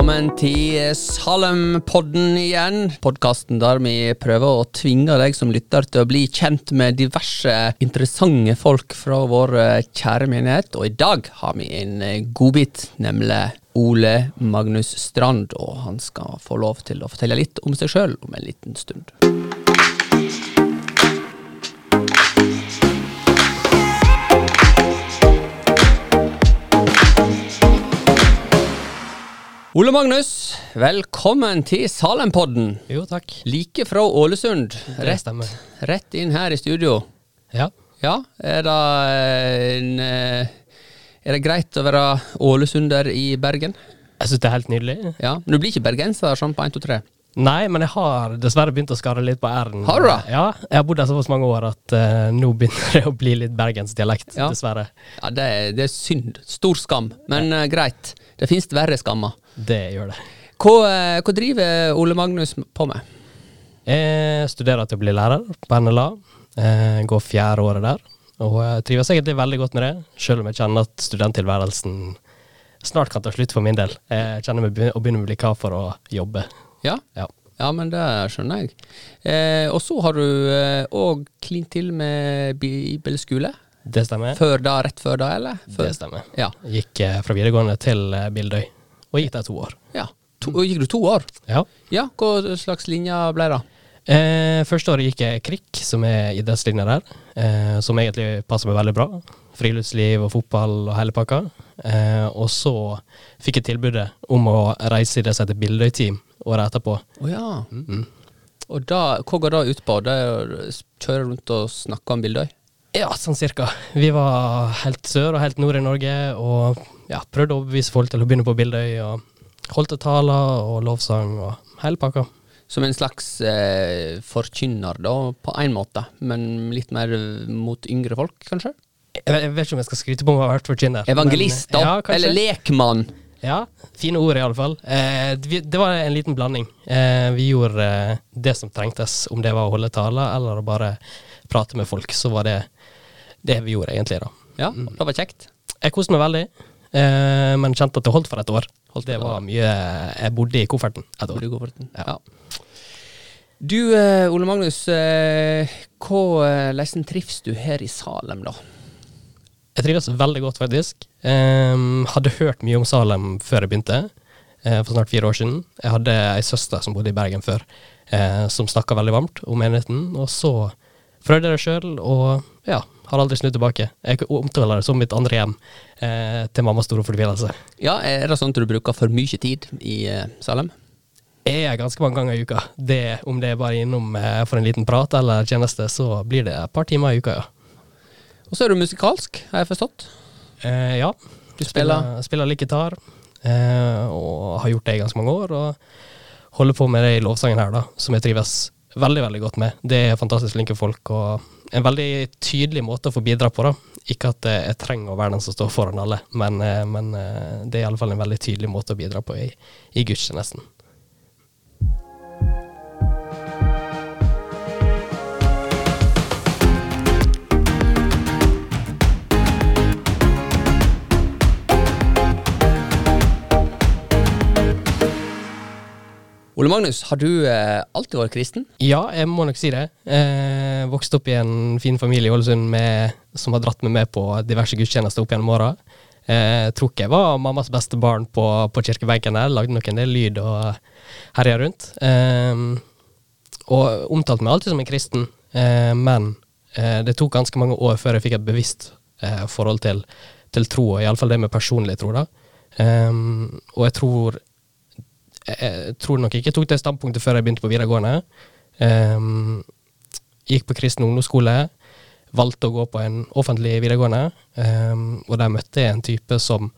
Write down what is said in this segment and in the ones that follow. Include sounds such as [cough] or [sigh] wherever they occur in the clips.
velkommen til Salem-podden igjen. Podkasten der vi prøver å tvinge deg som lytter til å bli kjent med diverse interessante folk fra vår eh, kjære menighet. Og i dag har vi en eh, godbit, nemlig Ole Magnus Strand. Og han skal få lov til å fortelle litt om seg sjøl om en liten stund. Ole Magnus, velkommen til Salempodden. Jo, takk. Like fra Ålesund. Det Rett, stemmer. rett inn her i studio. Ja. Ja, er det en eh, Er det greit å være ålesunder i Bergen? Jeg syns det er helt nydelig. Ja, Men du blir ikke bergenser sånn på 1, 2, 3? Nei, men jeg har dessverre begynt å skarre litt på r-en. Har du det? Ja, jeg har bodd her såpass mange år at uh, nå begynner [laughs] det å bli litt bergensdialekt, Ja. dessverre. Ja, det, er- det er synd. Stor skam. Men uh, greit. Det finnes verre skammer. Det gjør det. Hva, uh, hva driver Ole Magnus på med? Jeg studerer til å bli lærer på NLA. Eh, går fjerde året der. Og jeg trives egentlig veldig godt med det, selv om jeg kjenner at studenttilværelsen snart kan ta slutt for min del. Jeg kjenner meg å begynne å bli klar for å jobbe. Ja, Ja. ja men det skjønner jeg. Eh, og så har du òg klint til med bibelskole. Det stemmer. Før da, rett før da, eller? Før. Det stemmer. Ja. Gikk eh, fra videregående til eh, Bildøy, og gikk der to år. ja. To, Gikk du to år? Ja. Ja, hva slags linje ble det? Eh, første året gikk jeg KRIK, som er idrettslinja der, eh, som egentlig passer meg veldig bra. Friluftsliv og fotball og hele pakka. Eh, og så fikk jeg tilbudet om å reise i det som heter Bildøy Team året etterpå. Oh, ja. Mm. Og da, hva går det ut på? Det er å kjøre rundt og snakke om Bildøy? Ja, sånn cirka. Vi var helt sør og helt nord i Norge, og ja, prøvde å overbevise folk til å begynne på Bildøy. og Holdt taler og lovsang og hele pakka. Som en slags eh, forkynner, da, på én måte, men litt mer mot yngre folk, kanskje? Jeg, jeg vet ikke om jeg skal skryte på meg å ha vært forkynner. Evangelist, men, da? Ja. Eller lekmann? Ja, fine ord i alle fall. Eh, det var en liten blanding. Eh, vi gjorde eh, det som trengtes, om det var å holde taler eller å bare prate med folk. Så var det det vi gjorde, egentlig. da. Ja, det var kjekt. Jeg koste meg veldig, eh, men kjente at det holdt for et år. Holdt det var mye Jeg bodde i kofferten et år. den. Ja. Ja. Du, eh, Ole Magnus, hva hvordan trives du her i Salem, da? Jeg trives veldig godt, faktisk. Um, hadde hørt mye om Salem før jeg begynte, uh, for snart fire år siden. Jeg hadde ei søster som bodde i Bergen før, uh, som snakka veldig varmt om menigheten. Og så prøvde jeg det sjøl, og ja, har aldri snudd tilbake. Jeg omtaler det som mitt andre hjem, uh, til mammas store fortvilelse. Ja, Er det sånn at du bruker for mye tid i Salem? Jeg er ganske mange ganger i uka. Det, om det er bare innom for en liten prat eller tjeneste, så blir det et par timer i uka, ja. Og så er du musikalsk, har jeg forstått? Eh, ja. Du spiller Spiller, spiller litt gitar, eh, og har gjort det i ganske mange år. Og holder på med det i lovsangen her, da, som jeg trives veldig veldig godt med. Det er fantastisk flinke folk, og en veldig tydelig måte å få bidra på. da. Ikke at eh, jeg trenger å være den som står foran alle, men, eh, men eh, det er i alle fall en veldig tydelig måte å bidra på i, i gudstjenesten. Ole Magnus, har du eh, alltid vært kristen? Ja, jeg må nok si det. Eh, vokste opp i en fin familie i Ålesund som har dratt meg med på diverse gudstjenester opp gjennom åra. Eh, tror ikke jeg var mammas beste barn på, på kirkebenken. Lagde nok en del lyd og herja rundt. Eh, og omtalte meg alltid som en kristen, eh, men eh, det tok ganske mange år før jeg fikk et bevisst eh, forhold til, til tro, og iallfall det med personlig tro. da. Eh, og jeg tror jeg tror nok ikke jeg tok det standpunktet før jeg begynte på videregående. Um, gikk på kristen ungdomsskole, valgte å gå på en offentlig videregående, um, og der møtte jeg en type som,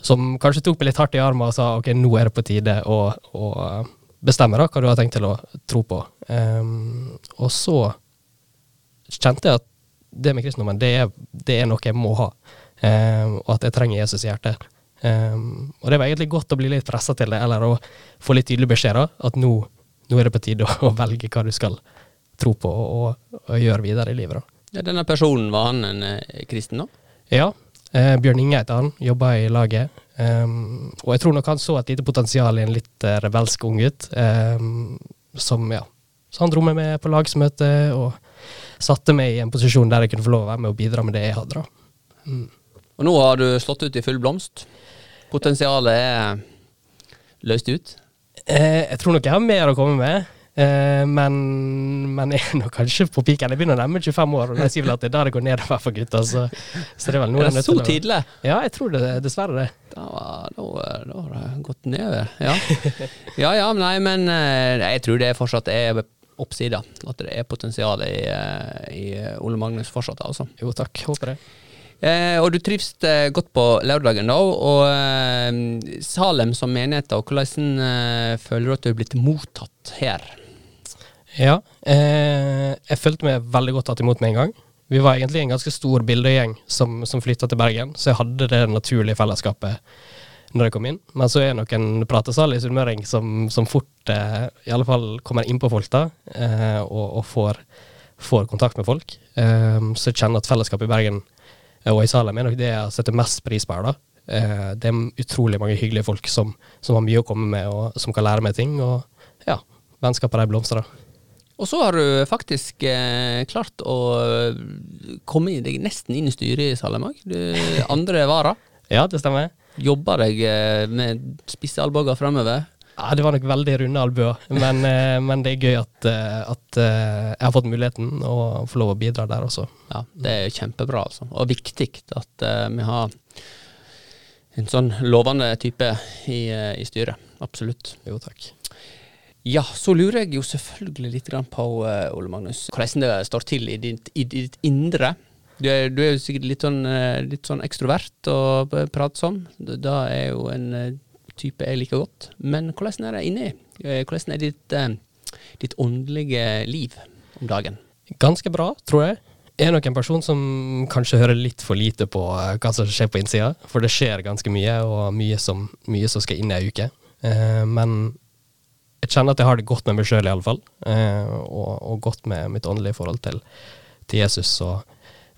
som kanskje tok meg litt hardt i armen og sa ok, nå er det på tide å, å bestemme da, hva du har tenkt til å tro på. Um, og så kjente jeg at det med kristendommen, det er, det er noe jeg må ha, um, og at jeg trenger Jesus i hjertet. Um, og det var egentlig godt å bli litt pressa til det, eller å få litt tydelig beskjed da, at nå, nå er det på tide [laughs] å, velge hva du skal tro på og, og, og gjøre videre i livet. da. Ja, denne personen, var han en eh, kristen, da? Ja, Eh, Bjørn Inge heter han, jobba i laget. Um, og jeg tror nok han så et lite potensial i en litt eh, rebelsk unggutt. Um, som, ja Så han dro meg med på lagsmøte og satte meg i en posisjon der jeg kunne få lov å være med og bidra med det jeg hadde. da. Mm. Og nå har du slått ut i full blomst. Potensialet er løst ut? Eh, jeg tror nok jeg har mer å komme med. Eh, men, men jeg er nok kanskje på piken. Jeg begynner å nærme 25 år, og jeg sier vel at det er da det går nedover for gutta. Så, så det er vel noe er det så tidlig? Ja, jeg tror det, dessverre det. Da, da, da har det gått nedover. Ja. ja ja, nei, men eh, jeg tror det fortsatt er oppsida. At det er potensial i, eh, i Ole Magnus fortsatt, altså. Jo takk, håper det. Eh, og du trives eh, godt på lørdagen, da. Og eh, Salem som menighet, og hvordan eh, føler du at du er blitt mottatt her? Ja, eh, jeg følte meg veldig godt tatt imot med en gang. Vi var egentlig en ganske stor bildegjeng som, som flytta til Bergen, så jeg hadde det naturlige fellesskapet når jeg kom inn. Men så er det nok en pratesal i sunnmøring som, som, fort eh, i alle fall kommer inn på folk da, eh, og, og får, får, kontakt med folk. Så jeg kjenner at fellesskapet i Bergen og i Salem er nok det jeg setter mest pris på her. da. Eh, det er utrolig mange hyggelige folk som, som, har mye å komme med, og som kan lære meg ting. Og ja, vennskapet de blomstrer. Og så har du faktisk eh, klart å komme deg nesten inn i styret i Salem òg. Andre vara. [laughs] ja, det stemmer. Jobber deg eh, med spisse albuer framover. Ja, det var nok veldig runde albuer, men, [laughs] eh, men, det er gøy at, eh, at, jeg har fått muligheten og får lov å bidra der også. Ja, det er kjempebra, altså. Og viktig at uh, vi har en sånn lovende type i, i styret. Absolutt. Jo, takk. Ja, så lurer jeg jo selvfølgelig litt på, uh, Ole Magnus, hvordan det står til i ditt, i ditt indre. Du er, du er, jo sikkert litt sånn, litt sånn ekstrovert og pratsom. Det er jo en type jeg liker godt. Men hvordan er det inni? Hvordan er ditt, ditt åndelige liv om dagen? Ganske bra, tror jeg. Jeg er nok en person som kanskje hører litt for lite på hva som skjer på innsida. For det skjer ganske mye, og mye som, mye som skal inn i ei uke. men jeg kjenner at jeg har det godt med meg sjøl, iallfall. Eh, og, og godt med mitt åndelige forhold til, til Jesus og,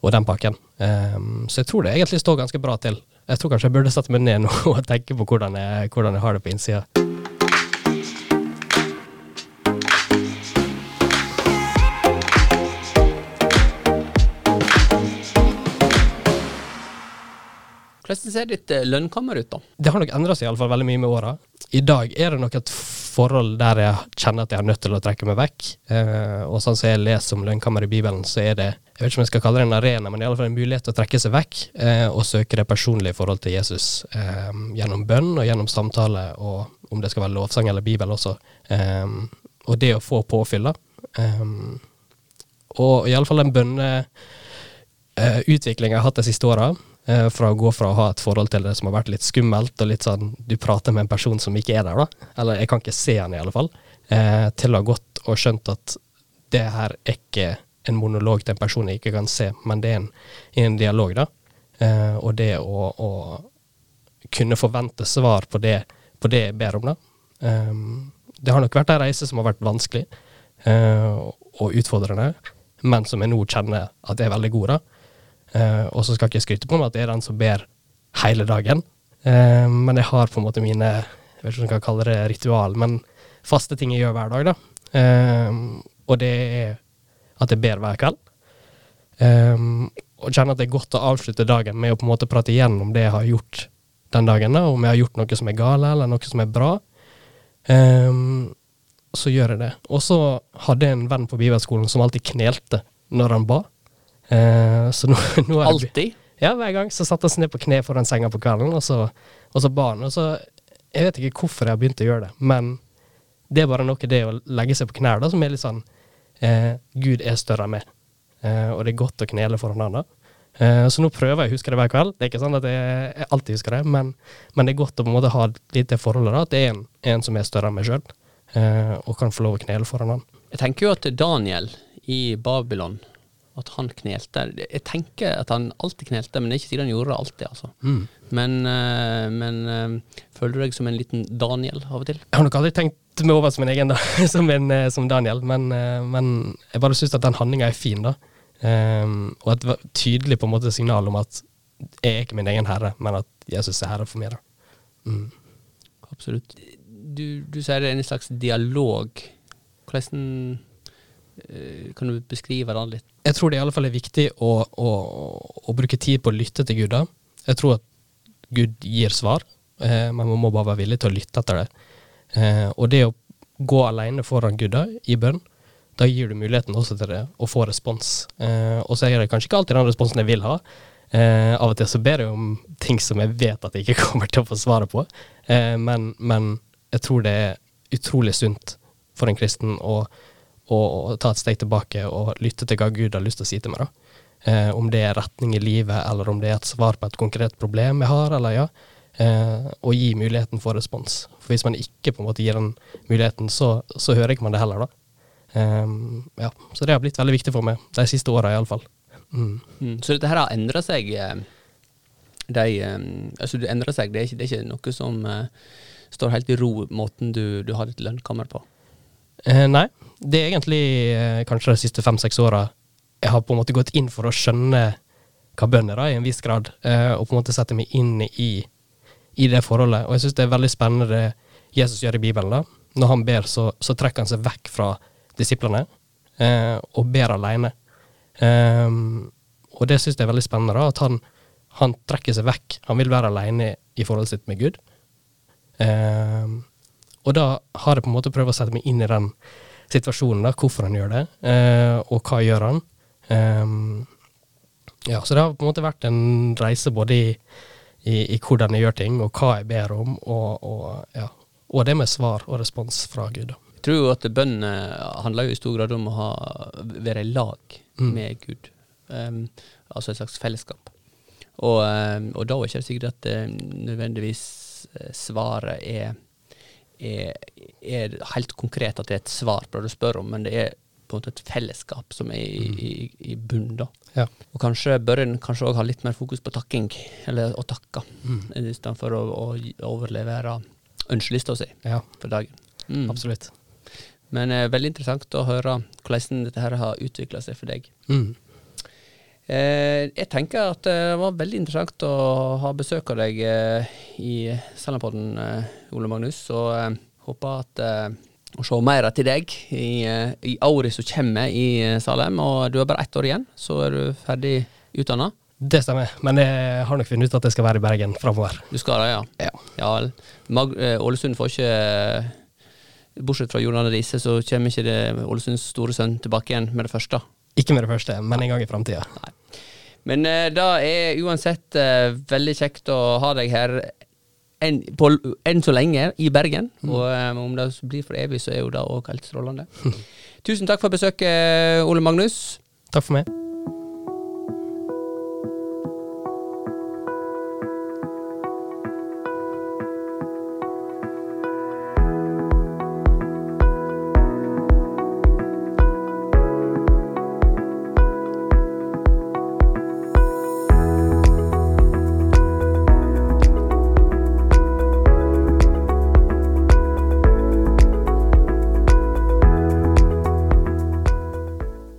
og, den pakken. Eh, så jeg tror det egentlig står ganske bra til. Jeg tror kanskje jeg burde sette meg ned nå [laughs] og tenke på hvordan jeg, hvordan jeg har det på innsida. Hvordan ser ditt eh, lønnkammer ut, da? Det har nok endra seg iallfall veldig mye med åra. I dag er det nok et forhold der jeg kjenner at jeg er nødt til å trekke meg vekk. Eh, og sånn som jeg leser om lønnkammer i Bibelen, så er det jeg vet ikke om jeg skal kalle det en arena, men i alle fall en mulighet til å trekke seg vekk eh, og søke det personlige forhold til Jesus eh, gjennom bønn og gjennom samtale, og om det skal være lovsang eller Bibel også. Eh, og det å få påfyll, da. Eh, og fall den bønneutviklinga jeg har hatt de siste åra, Eh, fra å gå fra å ha et forhold til det som har vært litt skummelt, og litt sånn du prater med en person som ikke er der, da, eller jeg kan ikke se han i alle fall, eh, til å ha gått og skjønt at det her er ikke en monolog til en person jeg ikke kan se, men det er en, en dialog, da. Eh, og det å, å, kunne forvente svar på det, på det jeg ber om, da. Eh, det har nok vært en reise som har vært vanskelig eh, og utfordrende, men som jeg nå kjenner at jeg er veldig god, da. Uh, og så skal ikke jeg skryte på meg at det er den som ber hele dagen, uh, men jeg har på en måte mine jeg vet ikke om jeg kan kalle det ritual, men faste ting jeg gjør hver dag. da. Uh, og det er at jeg ber hver kveld. og kjenner at det er godt å avslutte dagen med å på en måte prate igjennom det jeg har gjort den dagen. da, Om jeg har gjort noe som er gale, eller noe som er bra. så gjør jeg det. Og så hadde jeg en venn på bibelskolen som alltid knelte når han ba. Uh, så nå, [laughs] nå Alltid? Ja, hver gang. Så satte han seg ned på kne foran senga på kvelden, og så, og så ba han. Og så, jeg vet ikke hvorfor jeg har begynt å gjøre det, men det er bare noe det å legge seg på knær da, som er litt sånn uh, Gud er større enn meg, eh, og det er godt å knele foran han da. så nå prøver jeg å huske det hver kveld. Det er ikke sånn at jeg, jeg alltid husker det, men, men, det er godt å på en måte ha litt det forholdet, da, at det er en, en som er større enn meg sjøl, og kan få lov å knele foran han. Jeg tenker jo at Daniel i Babylon at han knelte. Jeg tenker at han alltid knelte, men det er ikke sikkert han gjorde det alltid. altså. Mm. Men, uh, men uh, føler du deg som en liten Daniel av og til? Jeg har nok aldri tenkt meg over som en egen da, [laughs] som, en, uh, som Daniel, men, men, jeg bare syns at den handlinga er fin, da. Um, og et tydelig på en måte signal om at jeg er ikke min egen herre, men at Jesus er herre for meg. da. Mm. Absolutt. Du, du sier det er en slags dialog. Hvordan eh, Kan du beskrive det litt? Jeg tror det i alle fall er viktig å, å, å bruke tid på å lytte til Gud. da. Jeg tror at Gud gir svar, eh, men man må bare være villig til å lytte etter det. Eh, og det å gå alene foran Gud da, i bønn, da gir du muligheten også til det, å få respons. Eh, og så er det kanskje ikke alltid den responsen jeg vil ha. Eh, av og til så ber jeg om ting som jeg vet at jeg ikke [laughs] kommer til å få svaret på, eh, men, men, jeg tror det er utrolig sunt for en kristen å, å, å, ta et steg tilbake og lytte til hva Gud har lyst til å si til meg. da. Eh, om det er retning i livet, eller om det er et svar på et konkret problem jeg har, eller ja. Eh, og gi muligheten for respons. For hvis man ikke på en måte gir den muligheten, så, så hører ikke man det heller, da. Um, ja, så det har blitt veldig viktig for meg, de siste åra iallfall. Mm. Mm. Så dette her har endra seg? De, altså det endrer seg, det er ikke, det er ikke noe som uh, står helt i ro, måten du, du har ditt lønnkammer på? Eh, nei, det er egentlig eh, kanskje de siste fem-seks åra jeg har på en måte gått inn for å skjønne hva bønder er, i en viss grad, eh, og på en måte sette meg inn i, i det forholdet. Og jeg syns det er veldig spennende det Jesus gjør i Bibelen. da. Når han ber, så, så trekker han seg vekk fra disiplene, eh, og ber alene. Um, og det syns jeg er veldig spennende, da, at han, han, trekker seg vekk. Han vil være alene i forholdet sitt med Gud. Um, og da har jeg på en måte prøvd å sette meg inn i den situasjonen, da, hvorfor han gjør det, uh, og hva gjør han. Um, ja, så det har på en måte vært en reise både i, i, i hvordan jeg gjør ting, og hva jeg ber om, og, og, ja, og det med svar og respons fra Gud. Jeg tror jo at bønn eh, handler jo i stor grad om å ha, være i lag mm. med Gud. Um, altså et slags fellesskap. Og, um, og da er det ikke sikkert at det nødvendigvis eh, svaret er, er, er, helt konkret at det er et svar på det du spør om, men det er på en måte et fellesskap som er i, mm. i, i bunn. da. Ja. Og kanskje bør en kanskje òg ha litt mer fokus på takking, eller å takke, mm. istedenfor å, å overlevere ønskelista si ja. for dagen. Mm. Absolutt. Men eh, veldig interessant å høre hvordan dette her har utvikla seg for deg. Mm. Eh, jeg tenker at det var veldig interessant å ha besøk av deg eh, i Salandpodden, eh, Ole Magnus. Og eh, håper at eh, å se mer til deg i, eh, i året som kommer i Salem. Og du har bare ett år igjen, så er du ferdig utdanna. Det stemmer, men jeg har nok funnet ut at jeg skal være i Bergen framover. Du skal det, ja? Ja. ja Mag Ålesund får ikke Bortsett fra Arne Riise, så kommer ikke det Ålesunds store sønn tilbake igjen med det første. Ikke med det første, men en gang i framtida. Men uh, det er uansett uh, veldig kjekt å ha deg her enn, på, enn så lenge i Bergen. Mm. Og um, om det blir for evig, så er jo det òg helt strålende. [laughs] Tusen takk for besøket, Ole Magnus. Takk for meg.